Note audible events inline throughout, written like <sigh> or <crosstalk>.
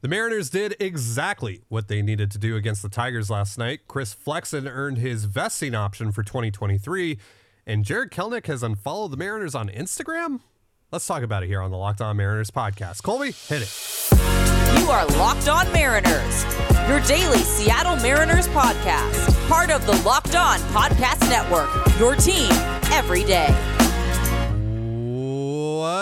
The Mariners did exactly what they needed to do against the Tigers last night. Chris Flexen earned his vesting option for 2023, and Jarred Kelenic has unfollowed the Mariners on Instagram. Let's talk about it here on the Locked On Mariners podcast. Colby, hit it. You are Locked On Mariners, your daily Seattle Mariners podcast, part of the Locked On Podcast Network, your team every day.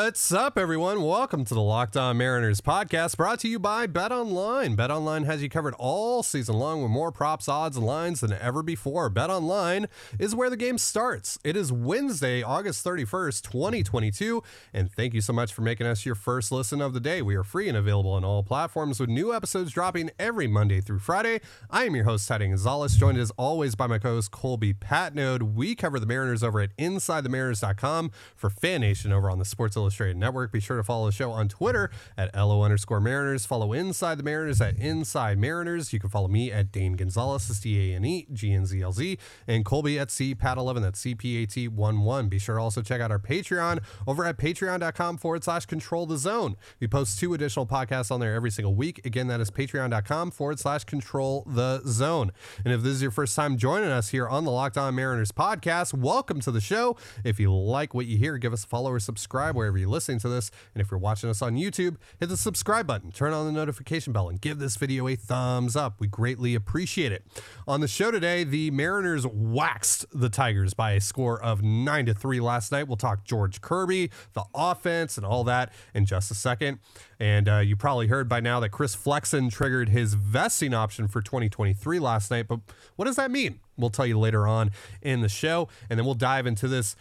What's up, everyone? Welcome to the Locked On Mariners podcast brought to you by Bet Online. Bet Online has you covered all season long with more props, odds, and lines than ever before. Bet Online is where the game starts. It is Wednesday, August 31st, 2022. And thank you so much for making us your first listen of the day. We are free and available on all platforms with new episodes dropping every Monday through Friday. I am your host, Teddy Gonzalez, joined as always by my co host, Colby Patnode. We cover the Mariners over at InsideTheMariners.com for Fan Nation over on the Sports Illustrated Network. Be sure to follow the show on Twitter at LO underscore Mariners. Follow Inside the Mariners at Inside Mariners. You can follow me at Dane Gonzalez, T A N E G N Z L Z, and Colby at C Pat 11, that's CPAT11. Be sure to also check out our Patreon over at patreon.com forward slash control the zone. We post two additional podcasts on there every single week. Again, that is patreon.com forward slash control the zone. And if this is your first time joining us here on the Locked On Mariners podcast, welcome to the show. If you like what you hear, give us a follow or subscribe wherever listening to this. And if you're watching us on YouTube, hit the subscribe button, turn on the notification bell, and give this video a thumbs up. We greatly appreciate it. On the show today, the Mariners waxed the Tigers by a score of 9 to 3 last night. We'll talk George Kirby, the offense, and all that in just a second. And uh, you probably heard by now that Chris Flexen triggered his vesting option for 2023 last night. But what does that mean? We'll tell you later on in the show. And then we'll dive into this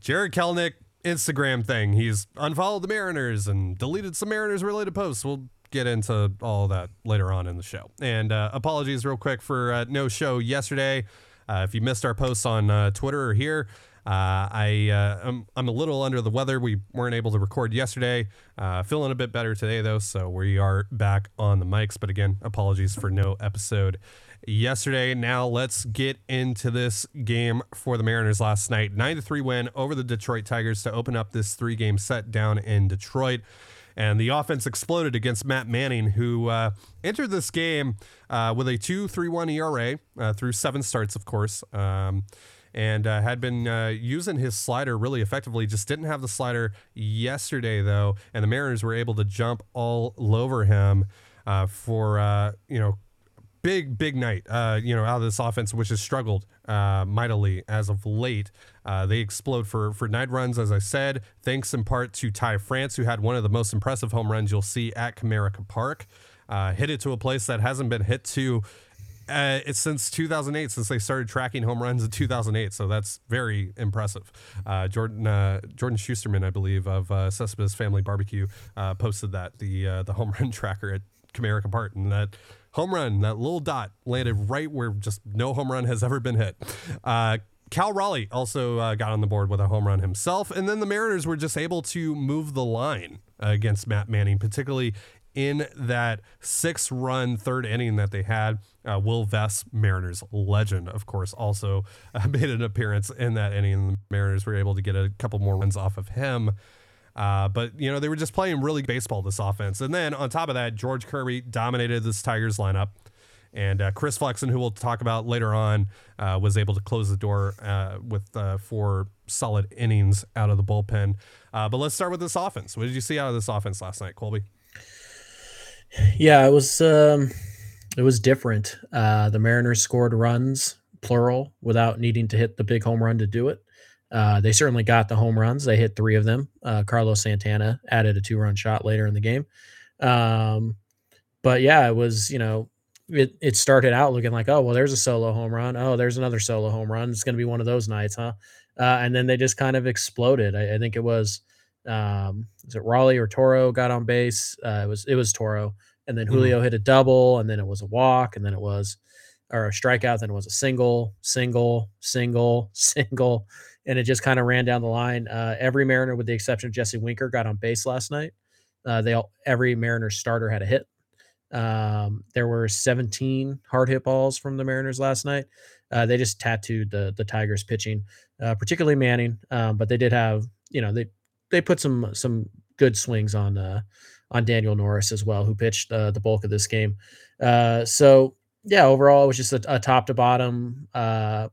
Jarred Kelenic Instagram thing. He's unfollowed the Mariners and deleted some Mariners related posts. We'll get into all that later on in the show. And uh, apologies, real quick, for uh, no show yesterday. Uh, if you missed our posts on uh, Twitter or here, uh, I uh, I'm, I'm a little under the weather. We weren't able to record yesterday. feeling a bit better today though, so we are back on the mics. But again, apologies for no episode yesterday. Now let's get into this game for the Mariners last night. 9 to 3 win over the Detroit Tigers to open up this three game set down in Detroit. And the offense exploded against Matt Manning, who uh, entered this game uh, with a 2 3 1 ERA uh, through seven starts, of course. Um, and uh, had been uh, using his slider really effectively. Just didn't have the slider yesterday, though. And the Mariners were able to jump all over him uh, for, you know, big, big night, uh, you know, out of this offense, which has struggled uh, mightily as of late. Uh, they explode for for nine runs, as I said, thanks in part to Ty France, who had one of the most impressive home runs you'll see at Comerica Park. Uh, hit it to a place that hasn't been hit to. Uh, it's since 2008, since they started tracking home runs in 2008. So that's very impressive. Uh, Jordan Jordan Schusterman, I believe, of uh, Cespedes Family Barbecue, posted that the the home run <laughs> tracker at Comerica Park, and that home run, that little dot landed right where just no home run has ever been hit. Uh, Cal Raleigh also uh, got on the board with a home run himself. And then the Mariners were just able to move the line uh, against Matt Manning, particularly in that six run third inning that they had. Uh, Will Vest, Mariners legend, of course, also uh, <laughs> made an appearance in that inning. And the Mariners were able to get a couple more runs off of him. Uh, but you know they were just playing really baseball this offense, and then on top of that, George Kirby dominated this Tigers lineup, and uh, Chris Flexen, who we'll talk about later on, uh, was able to close the door uh, with uh, four solid innings out of the bullpen. Uh, but let's start with this offense. What did you see out of this offense last night, Colby? Yeah, it was um, it was different. the Mariners scored runs, plural, without needing to hit the big home run to do it. Uh, they certainly got the home runs. They hit three of them. Uh, Carlos Santana added a two run shot later in the game. Um, but yeah, it was, you know, it, it started out looking like, oh, well, there's a solo home run. Oh, there's another solo home run. It's going to be one of those nights, huh? Uh, and then they just kind of exploded. I, I think it was, um, is it Raleigh or Toro got on base? Uh, it was, it was Toro. And then mm-hmm. Julio mm-hmm. hit a double, and then it was a walk, and then it was, or a strikeout, then it was a single, single, single, <laughs> single and it just kind of ran down the line. Uh, every Mariner, with the exception of Jesse Winker, got on base last night. Uh, they all, every Mariners starter had a hit. Um, there were 17 hard hit balls from the Mariners last night. Uh, they just tattooed the the Tigers pitching, uh, particularly Manning. Um, but they did have, you know, they they put some some good swings on uh, on Daniel Norris as well, who pitched uh, the bulk of this game. Uh, so yeah, overall, it was just a, a top to bottom uh,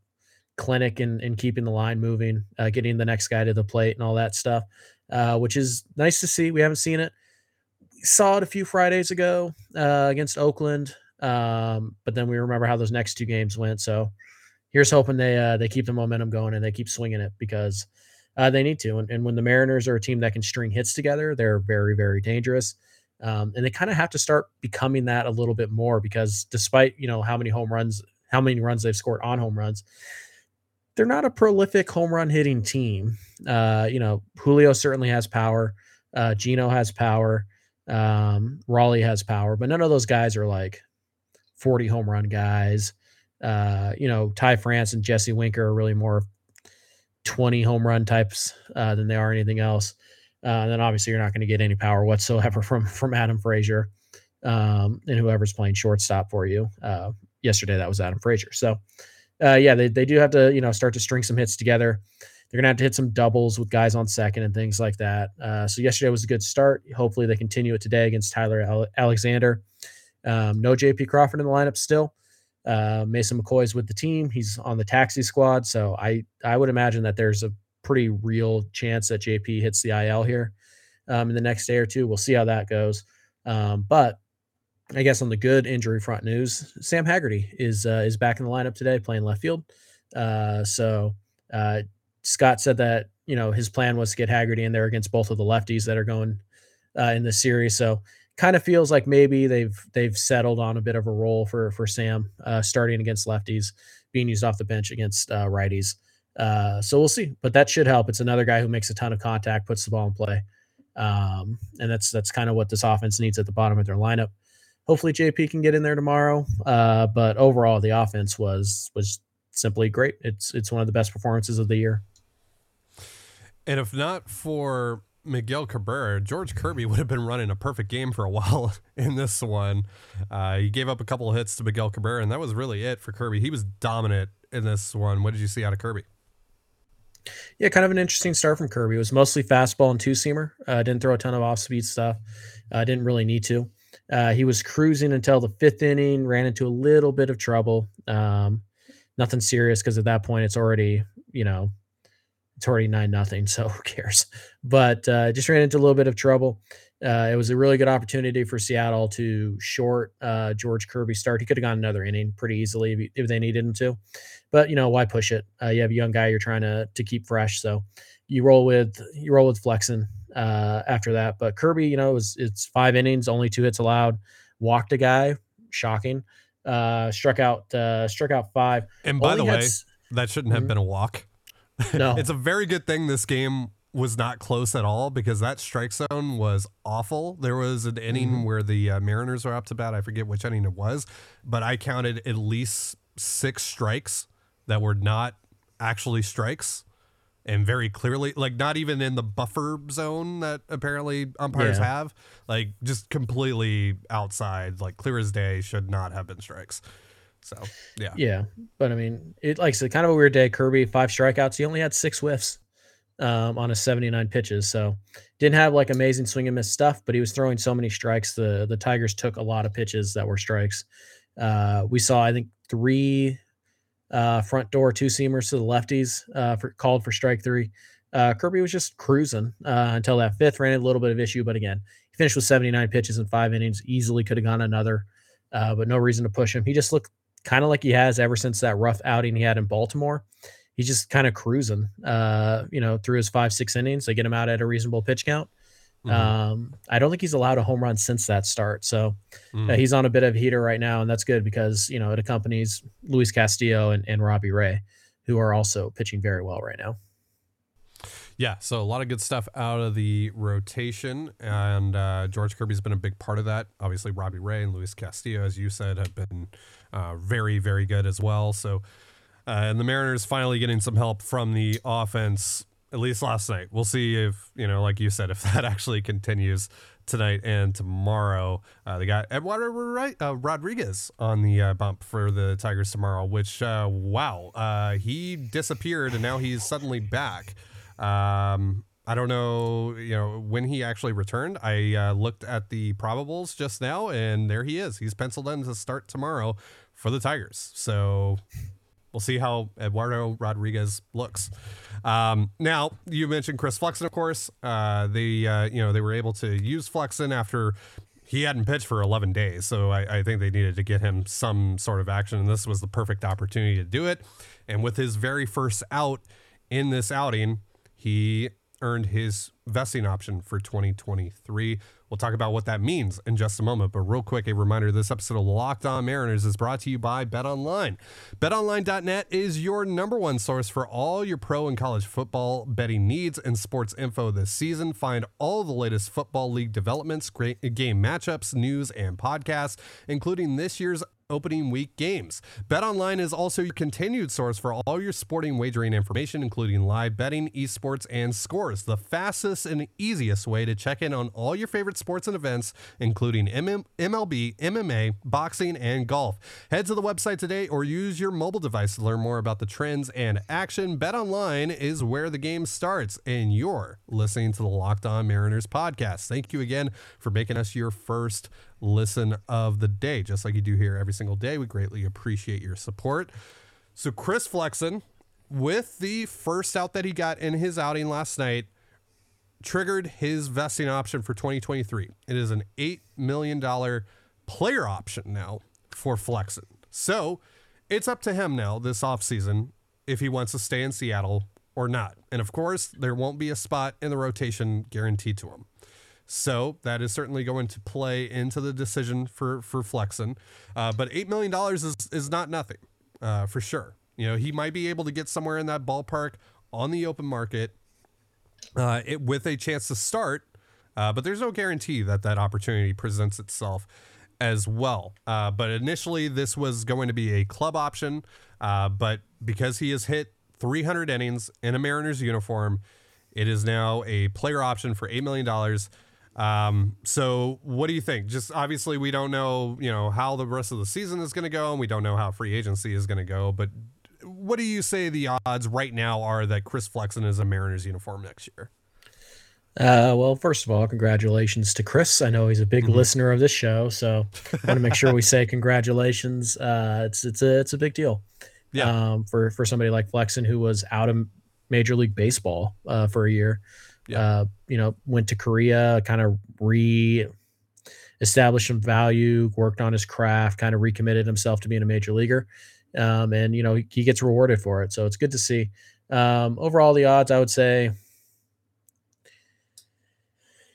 clinic and, in keeping the line moving, uh, getting the next guy to the plate and all that stuff, uh, which is nice to see. We haven't seen it. We saw it a few Fridays ago uh, against Oakland, um, but then we remember how those next two games went. So here's hoping they uh, they keep the momentum going and they keep swinging it because uh, they need to. And, and when the Mariners are a team that can string hits together, they're very very dangerous. Um, and they kind of have to start becoming that a little bit more because despite you know how many home runs, how many runs they've scored on home runs, they're not a prolific home run hitting team. Uh, you know, Julio certainly has power. Uh, Geno has power. Um, Raleigh has power, but none of those guys are like 40 home run guys. Uh, you know, Ty France and Jesse Winker are really more 20 home run types uh, than they are anything else. Uh, and then obviously you're not going to get any power whatsoever <laughs> from from Adam Frazier um, and whoever's playing shortstop for you. Uh, yesterday that was Adam Frazier. So uh, yeah, they they do have to you know start to string some hits together. They're gonna have to hit some doubles with guys on second and things like that. Uh, so yesterday was a good start. Hopefully they continue it today against Tyler Alexander. Um, no JP Crawford in the lineup still. Uh, Mason McCoy's with the team. He's on the taxi squad. So I I would imagine that there's a pretty real chance that JP hits the IL here um, in the next day or two. We'll see how that goes. Um, but I guess on the good injury front news, Sam Haggerty is uh, is back in the lineup today, playing left field. Uh, so uh, Scott said that you know his plan was to get Haggerty in there against both of the lefties that are going uh, in the series. So kind of feels like maybe they've they've settled on a bit of a role for for Sam, uh, starting against lefties, being used off the bench against uh, righties. so we'll see, but that should help. It's another guy who makes a ton of contact, puts the ball in play, um, and that's that's kind of what this offense needs at the bottom of their lineup hopefully JP can get in there tomorrow. Uh, but overall, the offense was was simply great. It's it's one of the best performances of the year. And if not for Miguel Cabrera, George Kirby would have been running a perfect game for a <laughs> while in this one. Uh, he gave up a couple of hits to Miguel Cabrera, and that was really it for Kirby. He was dominant in this one. What did you see out of Kirby? Yeah, kind of an interesting start from Kirby. It was mostly fastball and two seamer. Uh, didn't throw a ton of off speed stuff. Uh, didn't really need to. Uh, he was cruising until the fifth inning, ran into a little bit of trouble. Um, nothing serious because at that point it's already, you know, it's already nine nothing. <laughs> So who cares? But uh, just ran into a little bit of trouble. Uh, it was a really good opportunity for Seattle to short uh, George Kirby start. He could have gone another inning pretty easily if, they needed him to, but you know why push it? Uh, you have a young guy you're trying to to keep fresh, so you roll with you roll with Flexen uh, after that. But Kirby, you know, it was it's five innings, only two hits allowed, walked a guy, shocking. Uh, struck out uh, struck out five. And by only the way, s- that shouldn't have mm-hmm. been a walk. <laughs> No, it's a very good thing this game was not close at all because that strike zone was awful. There was an inning mm-hmm. where the uh, Mariners were up to bat. I forget which inning it was, but I counted at least six strikes that were not actually strikes and very clearly like not even in the buffer zone that apparently umpires yeah. have like just completely outside like clear as day should not have been strikes. So yeah. Yeah but i mean it like it's kind of a weird day. Kirby five strikeouts. He only had six whiffs um, on his 79 pitches. So didn't have like amazing swing and miss stuff but he was throwing so many strikes. The the tigers took a lot of pitches that were strikes. Uh, we saw i think three uh, front door two seamers to the lefties uh, for called for strike three. Uh, Kirby was just cruising uh, until that fifth ran a little bit of issue, but again, he finished with 79 pitches in five innings. Easily could have gone another, uh, but no reason to push him. He just looked kind of like he has ever since that rough outing he had in Baltimore. He's just kind of cruising, uh, you know, through his five six innings. They get him out at a reasonable pitch count. Mm-hmm. Um, I don't think he's allowed a home run since that start. So mm. uh, he's on a bit of heater right now, and that's good because you know it accompanies Luis Castillo and, and Robbie Ray, who are also pitching very well right now. Yeah, so a lot of good stuff out of the rotation, and uh, George Kirby's been a big part of that. Obviously, Robbie Ray and Luis Castillo, as you said, have been uh, very, very good as well. So, uh, and the Mariners finally getting some help from the offense at least last night. We'll see if, you know, like you said, <laughs> if that actually continues tonight and tomorrow. Uh, they got Eduardo uh, Rodriguez on the uh, bump for the Tigers tomorrow, which, uh, wow, uh, he disappeared and now he's suddenly back. Um, I don't know, you know, when he actually returned. I uh, looked at the probables just now, and there he is. He's penciled in to start tomorrow for the Tigers. So we'll see how Eduardo Rodriguez looks. Um, now, you mentioned Chris Flexen, of course. Uh, they, uh, you know, they were able to use Flexen after he hadn't pitched for 11 days. So I, I, think they needed to get him some sort of action. And this was the perfect opportunity to do it. And with his very first out in this outing, he earned his vesting option for 2023. We'll talk about what that means in just a moment. But real quick, a reminder this episode of Locked On Mariners is brought to you by Bet Online. BetOnline.net is your number one source for all your pro and college football betting needs and sports info this season. Find all the latest football league developments, great game matchups, news, and podcasts, including this year's opening week games. BetOnline is also your continued source for all your sporting wagering information, including live betting, esports, and scores. The fastest and easiest way to check in on all your favorite sports and events, including MLB, MMA, boxing, and golf. Head to the website today or use your mobile device to learn more about the trends and action. BetOnline is where the game starts, and you're listening to the Locked On Mariners podcast. Thank you again for making us your first listen of the day, just like you do here every single day. We greatly appreciate your support. So, Chris Flexen, with the first out that he got in his outing last night, triggered his vesting option for 2023. It is an $8 million player option now for Flexen. So, it's up to him now this offseason if he wants to stay in Seattle or not. And of course, there won't be a spot in the rotation guaranteed to him. So that is certainly going to play into the decision for for Flexen. Uh, but eight million dollars is is not nothing uh, for sure. You know he might be able to get somewhere in that ballpark on the open market uh, it, with a chance to start. Uh, but there's no guarantee that that opportunity presents itself as well. Uh, but initially, this was going to be a club option. Uh, but because he has hit 300 innings in a Mariners uniform, it is now a player option for $8 million. Um, so what do you think? Just obviously we don't know, you know, how the rest of the season is going to go and we don't know how free agency is going to go, but what do you say the odds right now are that Chris Flexen is a Mariners uniform next year? Uh, well, first of all, congratulations to Chris. I know he's a big mm-hmm. listener of this show, so I want to make sure we say congratulations. Uh, it's it's a it's a big deal. Yeah. Um, for for somebody like Flexen who was out of Major League Baseball uh, for a year yeah. uh, you know, went to Korea, kind of re established some value, worked on his craft, kind of recommitted himself to being a major leaguer. Um, and, you know, he, he, gets rewarded for it. So it's good to see. Um, overall, the odds, I would say,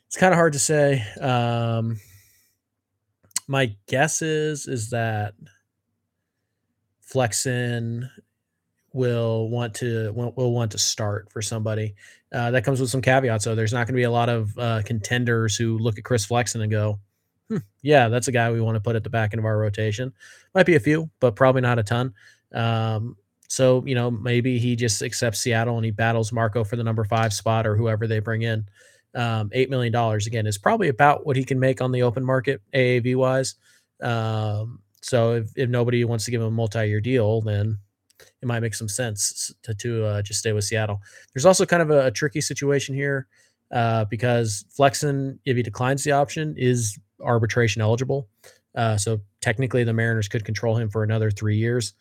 it's kind of hard to say. Um, my guess is, is that Flexen will want to will, want to start for somebody. Uh, that comes with some caveats. So there's not going to be a lot of uh, contenders who look at Chris Flexen and go, hmm, "Yeah, that's a guy we want to put at the back end of our rotation." Might be a few, but probably not a ton. Um, so you know, maybe he just accepts Seattle and he battles Marco for the number five spot or whoever they bring in. Um, Eight million dollars again is probably about what he can make on the open market AAV wise. Um, so if, if nobody wants to give him a multi-year deal, then it might make some sense to, to uh, just stay with Seattle. There's also kind of a, a tricky situation here uh, because Flexen, if he declines the option, is arbitration eligible. Uh, so technically, the Mariners could control him for another three years.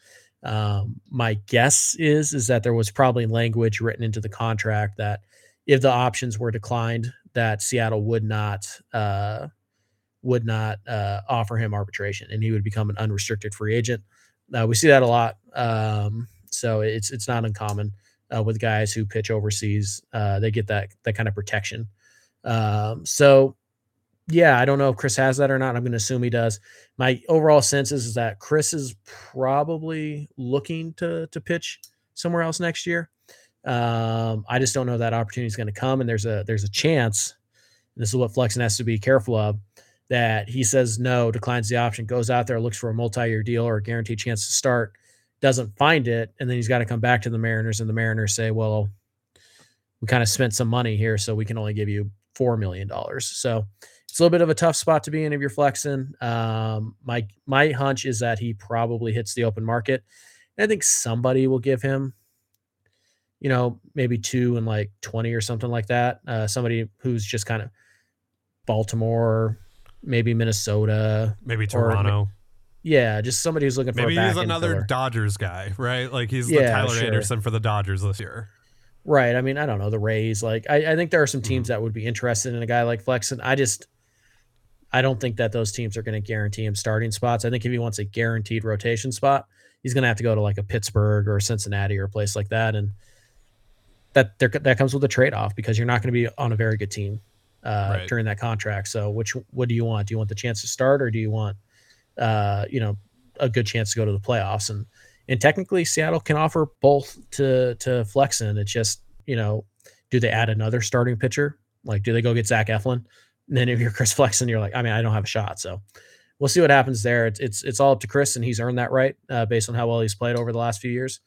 Um, my guess is is that there was probably language written into the contract that if the options were declined, that Seattle would not uh, would not uh, offer him arbitration, and he would become an unrestricted free agent. Uh, we see that a lot. Um, so it's it's not uncommon uh, with guys who pitch overseas. Uh, they get that that kind of protection. Um, so yeah, I don't know if Chris has that or not. I'm going to assume he does. My overall sense is, is that Chris is probably looking to to pitch somewhere else next year. Um, I just don't know that opportunity is going to come, and there's a there's a chance. this is what Flexen has to be careful of that he says no, declines the option, goes out there, looks for a multi-year deal or a guaranteed chance to start, doesn't find it, and then he's got to come back to the Mariners, and the Mariners say, "Well, we kind of spent some money here, so we can only give you four million dollars." So it's a little bit of a tough spot to be in if you're Flexen. Um, my my hunch is that he probably hits the open market. And I think somebody will give him you know, maybe two and like 20 or something like that. Uh, somebody who's just kind of Baltimore, maybe Minnesota, maybe Toronto. Or, yeah, just somebody who's looking for maybe he's another Dodgers guy, right? Like he's yeah, the Tyler sure. Anderson for the Dodgers this year. Right. I mean, I don't know the Rays. Like, I, I think there are some teams mm. that would be interested in a guy like Flexen. I just, I don't think that those teams are going to guarantee him starting spots. I think if he wants a guaranteed rotation spot, he's going to have to go to like a Pittsburgh or Cincinnati or a place like that, and that there, that comes with a trade off because you're not going to be on a very good team uh, right. during that contract. So, which what do you want? Do you want the chance to start, or do you want, uh, you know, a good chance to go to the playoffs? And and technically, Seattle can offer both to to Flexen. It's just you know, do they add another starting pitcher? Like, do they go get Zach Eflin? And then if you're Chris Flexen, you're like, I mean, I don't have a shot. So we'll see what happens there. It's it's, it's all up to Chris, and he's earned that right uh, based on how well he's played over the last few years.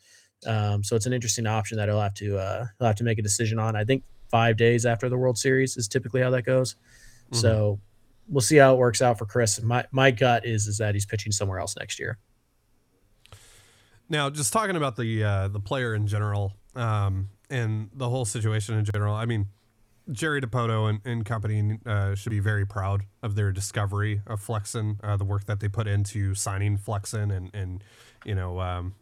Um, so it's an interesting option that he'll have to uh, he'll have to make a decision on. I think five days after the World Series is typically how that goes. Mm-hmm. So we'll see how it works out for Chris. My my gut is is that he's pitching somewhere else next year. Now, just talking about the uh, the player in general um, and the whole situation in general. I mean, Jerry Dipoto and, and company uh, should be very proud of their discovery of Flexen, uh, the work that they put into signing Flexen and, and you know, um,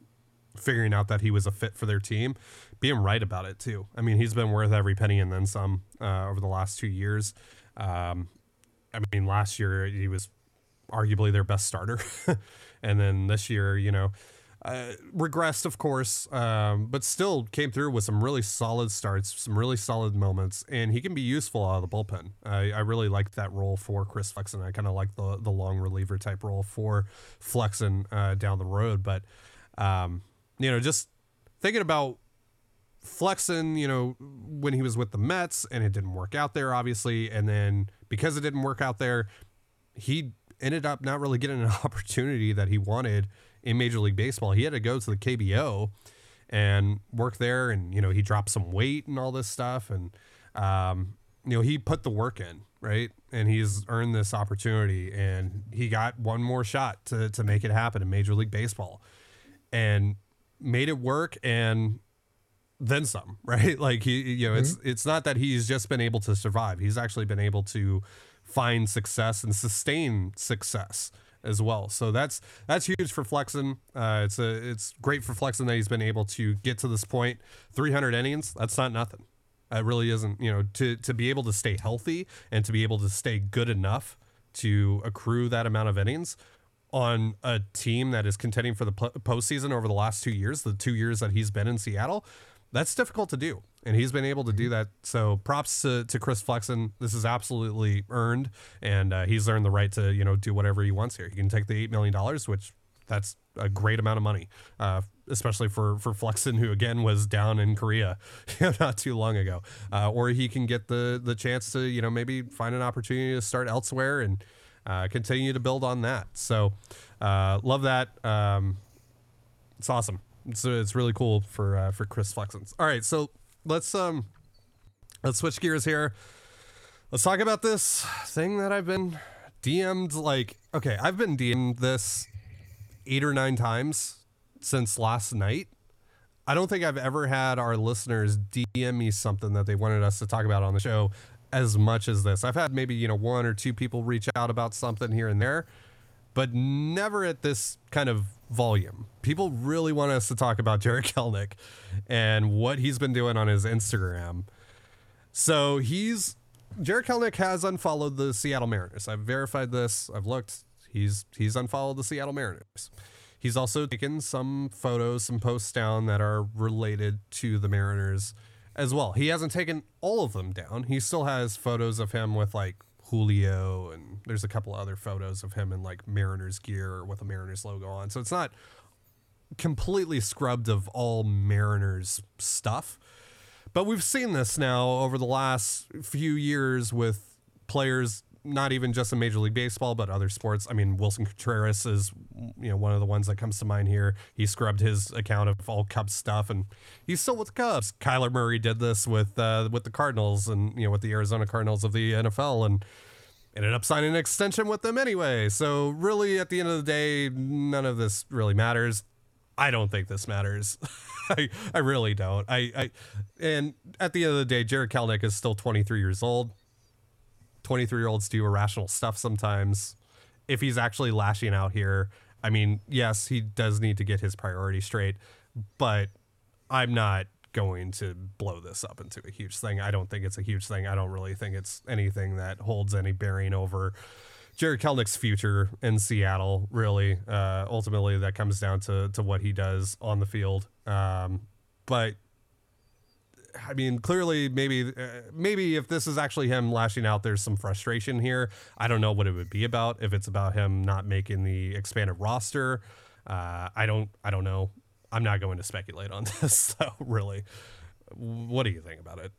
figuring out that he was a fit for their team, being right about it too. I mean, he's been worth every penny and then some uh, over the last two years. Um, I mean, last year he was arguably their best starter. <laughs> and then this year, you know, uh, regressed, of course, um, but still came through with some really solid starts, some really solid moments, and he can be useful out of the bullpen. I, I really like that role for Chris Flexen. I kind of like the the long reliever type role for Flexen uh, down the road. But um, you know, just thinking about Flexen, you know, when he was with the Mets and it didn't work out there, obviously, and then because it didn't work out there, he ended up not really getting an <laughs> opportunity that he wanted in Major League Baseball. He had to go to the KBO and work there, and you know he dropped some weight and all this stuff, and um, you know he put the work in, right? And he's earned this opportunity, and he got one more shot to to make it happen in Major League Baseball, and made it work, and then some, <laughs> right? Like he, you know, mm-hmm. it's it's not that he's just been able to survive; he's actually been able to find success and sustain success as well. So that's that's huge for Flexen. Uh, it's a it's great for Flexen that he's been able to get to this point. 300 innings, that's not nothing. It really isn't. You know, to to be able to stay healthy and to be able to stay good enough to accrue that amount of innings on a team that is contending for the postseason over the last two years, the two years that he's been in Seattle, that's difficult to do and he's been able to do that. So props to, to Chris Flexen. This is absolutely earned, and uh, he's earned the right to you know do whatever he wants here. He can take the eight million dollars, which that's a great amount of money, uh, especially for for Flexen, who again was down in Korea <laughs> not too long ago. Uh, or he can get the the chance to you know maybe find an opportunity to start elsewhere and uh, continue to build on that. So uh, love that. Um, it's awesome. So it's really cool for uh, for Chris Flexens. All right, so let's um let's switch gears here. Let's talk about this thing that I've been DM'd like okay, I've been DM'd this eight or nine times since last night. I don't think I've ever had our listeners DM me something that they wanted us to talk about on the show as much as this. I've had maybe, you know, one or two people reach out about something here and there, but never at this kind of volume. People really want us to talk about Jarred <laughs> Kelenic and what he's been doing on his Instagram. So he's Jarred Kelenic has unfollowed the Seattle Mariners. I've verified this. I've looked. He's he's unfollowed the Seattle Mariners. He's also taken some photos, some posts down that are related to the Mariners as well. He hasn't taken all of them down. He still has photos of him with like Julio, and there's a couple other photos of him in like Mariners gear with a Mariners logo on. So it's not completely scrubbed of all Mariners stuff. But we've seen this now over the last few years with players not even just in Major League Baseball, but other sports. I mean, Willson Contreras is you know one of the ones that comes to mind here. He scrubbed his account of all Cubs stuff, and he's still with the Cubs. Kyler Murray did this with uh, with the Cardinals, and you know with the Arizona Cardinals of the NFL, and ended up signing an extension with them anyway. So really, at the end of the day, none of this really matters. I don't think this matters. <laughs> I, I really don't. I, I and at the end of the day, Jarred Kelenic is still 23 years old. 23 year olds do irrational stuff sometimes. If he's actually lashing out here, I mean, yes, he does need to get his priority straight, but I'm not going to blow this up into a huge thing. I don't think it's a huge thing. I don't really think it's anything that holds any bearing over Jarred Kelenic's future in Seattle. Really, uh, ultimately, that comes down to to what he does on the field. Um, but I mean, clearly, maybe, uh, maybe if this is actually him lashing out, there's some frustration here. I don't know what it would be about. If it's about him not making the expanded roster, uh, I don't, I don't know. I'm not going to speculate on <laughs> this, though. Really, what do you think about it?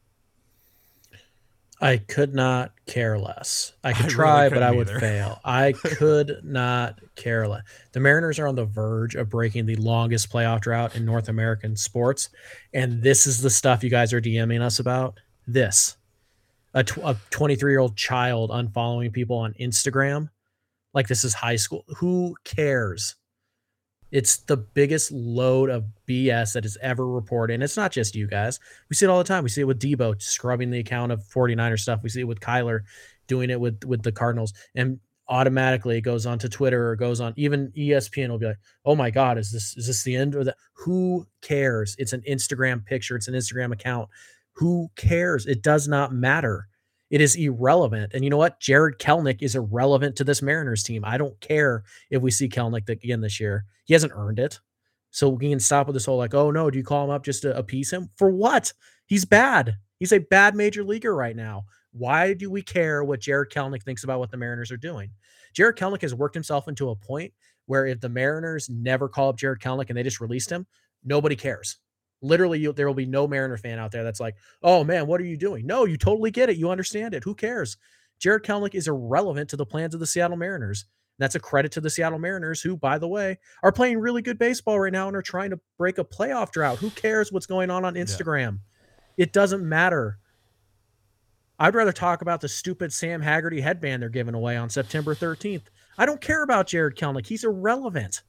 I could not care less. I could <laughs> I try, really but I would either. fail. I could <laughs> not care less. The Mariners are on the verge of breaking the longest playoff drought in North American sports. And this is the stuff you guys are DMing us about. This a 23 year old child unfollowing people on Instagram. Like this is high school. Who cares? It's the biggest load of BS that is ever reported. And it's not just you guys. We see it all the time. We see it with Deebo scrubbing the account of 49er stuff. We see it with Kyler doing it with with the Cardinals. And automatically it goes on to Twitter or goes on even ESPN will be like, "Oh my god, is this is this the end or that who cares? It's an Instagram picture, it's an Instagram account. Who cares? It does not matter. It is irrelevant. And you know what? Jarred Kelenic is irrelevant to this Mariners team. I don't care if we see Kelenic again this year. He hasn't earned it. So we can stop with this whole like, oh no, do you call him up just to appease him? For what? He's bad. He's a bad major leaguer right now. Why do we care what Jarred Kelenic thinks about what the Mariners are doing? Jarred Kelenic has worked himself into a point where if the Mariners never call up Jarred Kelenic and they just released him, nobody cares. Literally, you, there will be no Mariner fan out there that's like, "Oh man, what are you doing?" No, you totally get it. You understand it. Who cares? Jarred Kelenic is irrelevant to the plans of the Seattle Mariners. That's a credit to the Seattle Mariners, who, by the way, are playing really good baseball right now and are trying to break a playoff drought. Who cares what's going on on Instagram? Yeah. It doesn't matter. I'd rather talk about the stupid Sam Haggerty headband they're giving away on September 13th. I don't care about Jarred Kelenic. He's irrelevant.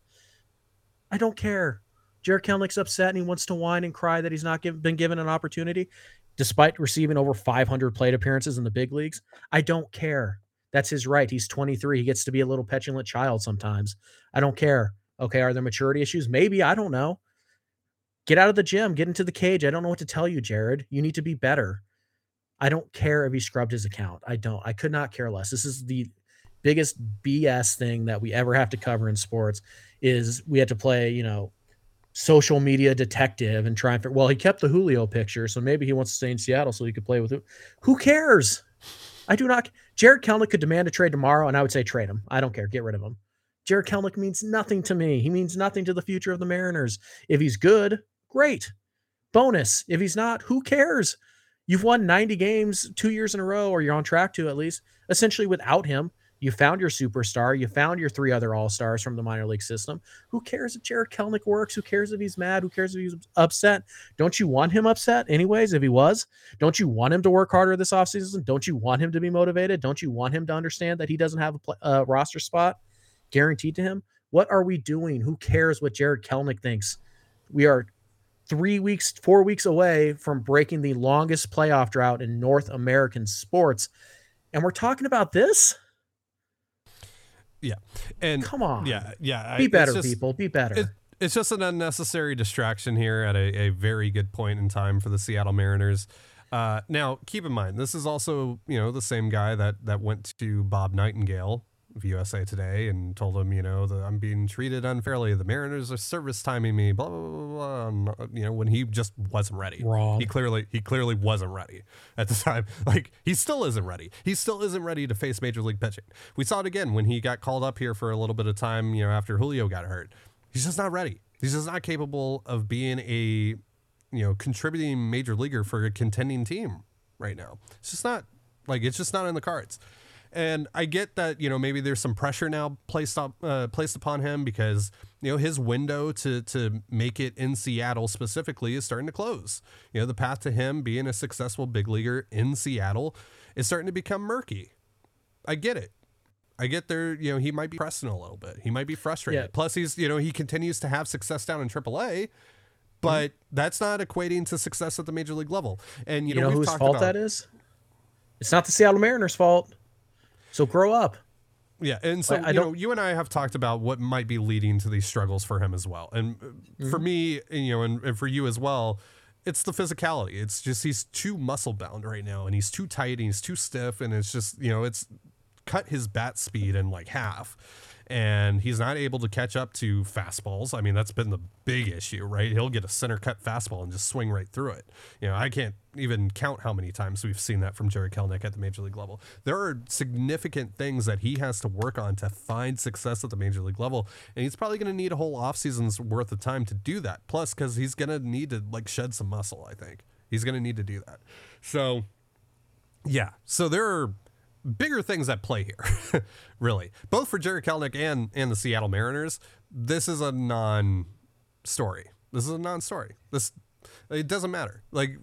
I don't care. Jarred Kelenic's upset and he wants to whine and cry that he's not give, been given an opportunity, despite receiving over 500 plate appearances in the big leagues. I don't care. That's his right. He's 23. He gets to be a little petulant child sometimes. I don't care. Okay, are there maturity issues? Maybe. I don't know. Get out of the gym, get into the cage. I don't know what to tell you, Jarred. You need to be better. I don't care if he scrubbed his account. I don't. I could not care less. This is the biggest BS thing that we ever have to cover in sports is we had to play, you know, social media detective and try and well, he kept the Julio picture, so maybe he wants to stay in Seattle so he could play with who. Who cares? I do not. Jarred Kelenic could demand a trade tomorrow, and I would say trade him. I don't care. Get rid of him. Jarred Kelenic means nothing to me. He means nothing to the future of the Mariners. If he's good, great. Bonus. If he's not, who cares? You've won 90 games two years in a row, or you're on track to at least, essentially without him. You found your superstar. You found your three other all stars from the minor league system. Who cares if Jarred Kelenic works? Who cares if he's mad? Who cares if he's upset? Don't you want him upset, anyways, if he was? Don't you want him to work harder this offseason? Don't you want him to be motivated? Don't you want him to understand that he doesn't have a uh, roster spot guaranteed to him? What are we doing? Who cares what Jarred Kelenic thinks? We are three weeks, four weeks away from breaking the longest playoff drought in North American sports. And we're talking about this? Yeah, and come on, yeah, yeah. Be better, just, people. Be better. It, it's just an unnecessary distraction here at a, a, very good point in time for the Seattle Mariners. Uh, now, keep in mind, this is also you know the same guy that that went to Bob Nightingale USA Today and told him, you know, that I'm being treated unfairly. The Mariners are service timing me, blah blah blah. blah. Uh, you know, when he just wasn't ready. Wrong. He clearly he clearly wasn't ready at the <laughs> time. Like he still isn't ready. He still isn't ready to face major league pitching. We saw it again when he got called up here for a little bit of time. You know, after Julio got hurt, he's just not ready. He's just not capable of being a you know contributing major leaguer for a contending team right now. It's just not like it's just not in the cards. And I get that you know maybe there's some pressure now placed up uh, placed upon him because you know his window to to make it in Seattle specifically is starting to close. You know the path to him being a successful big leaguer in Seattle is starting to become murky. I get it. I get there, you know, he might be pressing a little bit. He might be frustrated. Yeah. Plus, he's, you know, he continues to have success down in AAA, but Mm-hmm. that's not equating to success at the major league level. And, you, You know, we've whose talked fault about, that is? It's not the Seattle Mariners' fault. So grow up. Yeah, and so I- I you know, you and I have talked about what might be leading to these struggles for him as well. And uh, for Mm-hmm. me, you know, and, and for you as well, it's the physicality. It's just he's too muscle bound right now, and he's too tight, and he's too stiff, and it's just you know, it's cut his bat speed in like half. And he's not able to catch up to fastballs. I mean, that's been the big issue, right? He'll get a center cut fastball and just swing right through it. You know, I can't even count how many times we've seen that from Jerry Kelenic at the major league level. There are significant things that he has to work on to find success at the major league level, and he's probably going to need a whole offseason's worth of time to do that. Plus, because he's going to need to like shed some muscle. I think he's going to need to do that. So, yeah. So there are bigger things at play here, <laughs> really, both for Jerry Kelenic and and the Seattle Mariners. This is a non-story. This is a non-story. This it doesn't matter. Like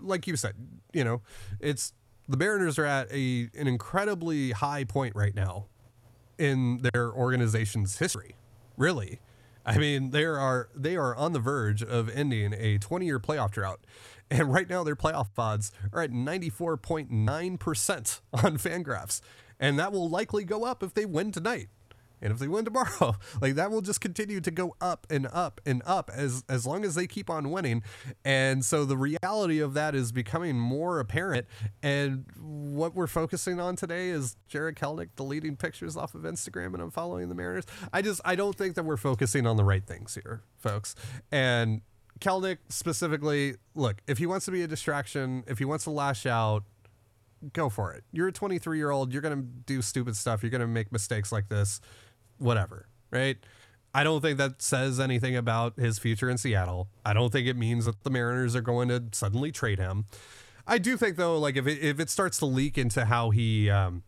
like you said, you know, it's the Mariners are at a an incredibly high point right now in their organization's history. Really. I mean, they are they are on the verge of ending a 20-year playoff drought. And right now their playoff odds are at 94.9% on Fangraphs. And that will likely go up if they win tonight. And if they win tomorrow, <laughs> like that will just continue to go up and up and up as as long as they keep on winning. And so the reality of that is becoming more apparent. And what we're focusing on today is Jarred Kelenic deleting pictures off of Instagram and I'm following the Mariners. I just I don't think that we're focusing on the right things here, folks. And Kelenic specifically, look, if he wants to be a distraction, if he wants to lash out, go for it. You're a 23 year old. You're going to do stupid stuff. You're going to make mistakes like this, whatever, right? I don't think that says anything about his future in Seattle. I don't think it means that the Mariners are going to suddenly trade him. I do think though, like if it, if it starts to leak into how he, um,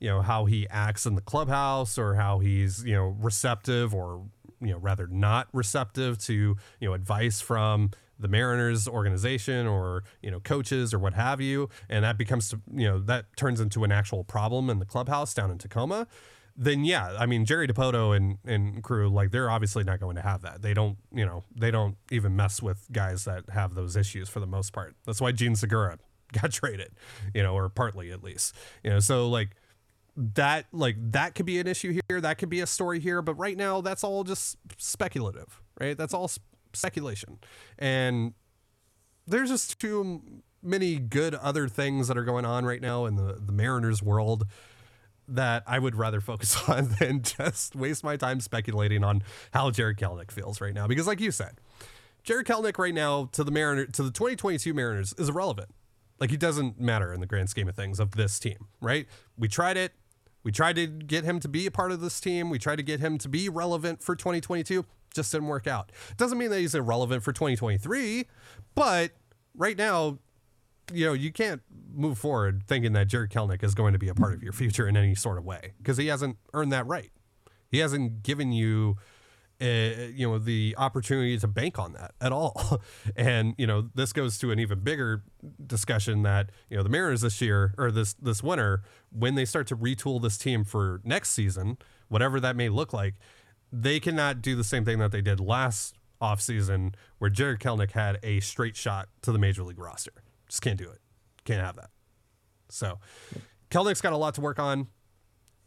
you know, how he acts in the clubhouse or how he's, you know, receptive or, you know, rather not receptive to, you know, advice from the Mariners organization or, you know, coaches or what have you. And that becomes, you know, that turns into an actual problem in the clubhouse down in Tacoma. Then yeah, I mean Jerry Dipoto and and crew like they're obviously not going to have that. They don't, you know, they don't even mess with guys that have those issues for the most part. That's why Jean Segura <laughs> got traded, you know, or partly at least. You know, so like that like that could be an issue here that could be a story here but right now that's all just speculative right that's all s- speculation and there's just too many good other things that are going on right now in the the mariners world that I would rather focus <laughs> on than just waste my time speculating on how Jarred Kelenic feels right now. Because, like you said, Jarred Kelenic right now to the Mariner to the 2022 Mariners is irrelevant. Like he doesn't matter in the grand scheme of things of this team, right? We tried it. We tried to get him to be a part of this team. We tried to get him to be relevant for 2022. Just didn't work out. Doesn't mean that he's irrelevant for 2023, but right now, you know, you can't move forward thinking that Jarred Kelenic is going to be a part of your future in any sort of way because he hasn't earned that right. He hasn't given you, uh, you know, the opportunity to bank on that at all. <laughs> And you know, this goes to an even bigger discussion that you know the Mariners this year or this this winter, when they start to retool this team for next season, whatever that may look like, they cannot do the same thing that they did last offseason where Jarred Kelenic had a straight shot to the major league roster. Just can't do it. Can't have that. So Kelenic's got a lot to work on.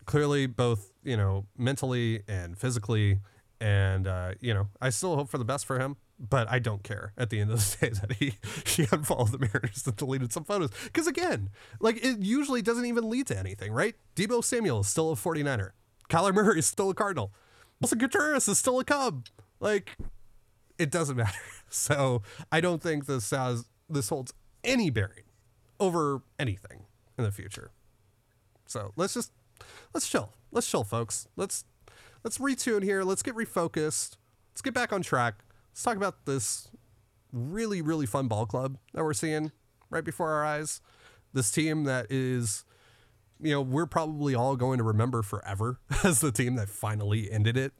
Clearly, both you know, mentally and physically, and uh, you know, I still hope for the best for him. But I don't care at the end of the <laughs> day that he he unfollowed the Mariners and deleted some photos. Because again, like it usually doesn't even lead to anything, right? Deebo Samuel is still a 49er. Kyler Murray is still a Cardinal. Willson Contreras is still a Cub. Like it doesn't <laughs> matter. So I don't think this has this holds any bearing over anything in the future. So let's just let's chill. Let's chill, folks. Let's let's retune here. Let's get refocused. Let's get back on track. Let's talk about this really, really fun ball club that we're seeing right before our eyes. This team that is, you know, we're probably all going to remember forever <laughs> as the team that finally ended it.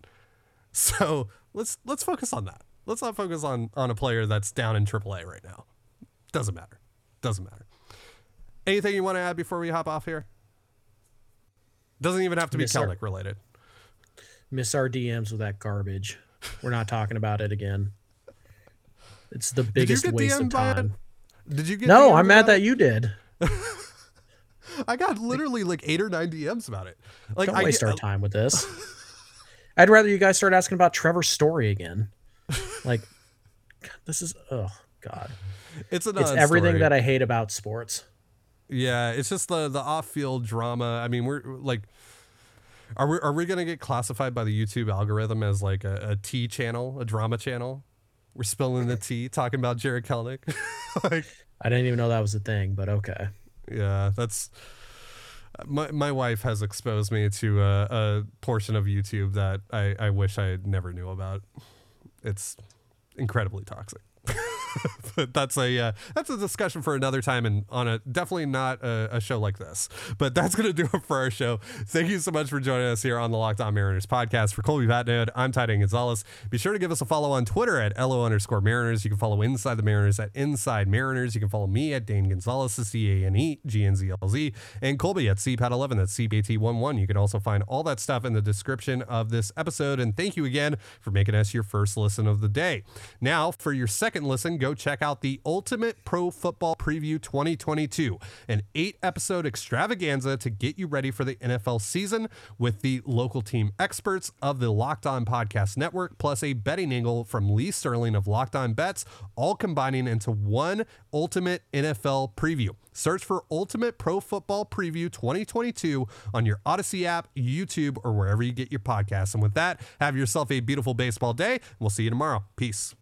So let's let's focus on that. Let's not focus on on a player that's down in AAA right now. Doesn't matter. Doesn't matter. Anything you want to add before we hop off here? Doesn't even have to be our- Kelenic related. Miss our DMs with that garbage. We're not talking about it again. It's the biggest waste of DM'd it? time. Did you get? No, DM'd I'm mad that it? you did. <laughs> I got literally like eight or nine DMs about it. Like Don't I waste get- our time with this. <laughs> I'd rather you guys start asking about Trevor's story again. Like, God, this is oh god, It's a it's everything non-story. that I hate about sports. Yeah, it's just the the off field drama. I mean, we're like, are we are we gonna get classified by the YouTube algorithm as like a, a tea channel, a drama channel? We're spilling the tea, talking about Jarred Kelenic. <laughs> like, I didn't even know that was a thing, but okay. yeah, that's my my wife has exposed me to a, a portion of YouTube that I I wish I never knew about. It's incredibly toxic. But <laughs> that's a uh, that's a discussion for another time and on a definitely not a, a show like this but that's gonna do it for our show. Thank you so much for joining us here on the locked on mariners podcast. For colby patnode i'm titan gonzalez. Be sure to give us a follow on twitter at lo underscore mariners. You can follow inside the mariners at inside mariners. You can follow me at dane gonzalez c-a-n-e g-n-z-l-z and colby at cpat11 that's cbt11 you can also find all that stuff in the description of this episode and thank you again for making us your first listen of the day. Now for your second listen go check out the ultimate pro football preview 2022 an eight episode extravaganza to get you ready for the nfl season with the local team experts of the locked on podcast network plus a betting angle from lee sterling of locked on bets all combining into one ultimate nfl preview Search for Ultimate Pro Football Preview 2022 on your Audacy app, YouTube, or wherever you get your podcasts. And with that, have yourself a beautiful baseball day. We'll see you tomorrow. Peace.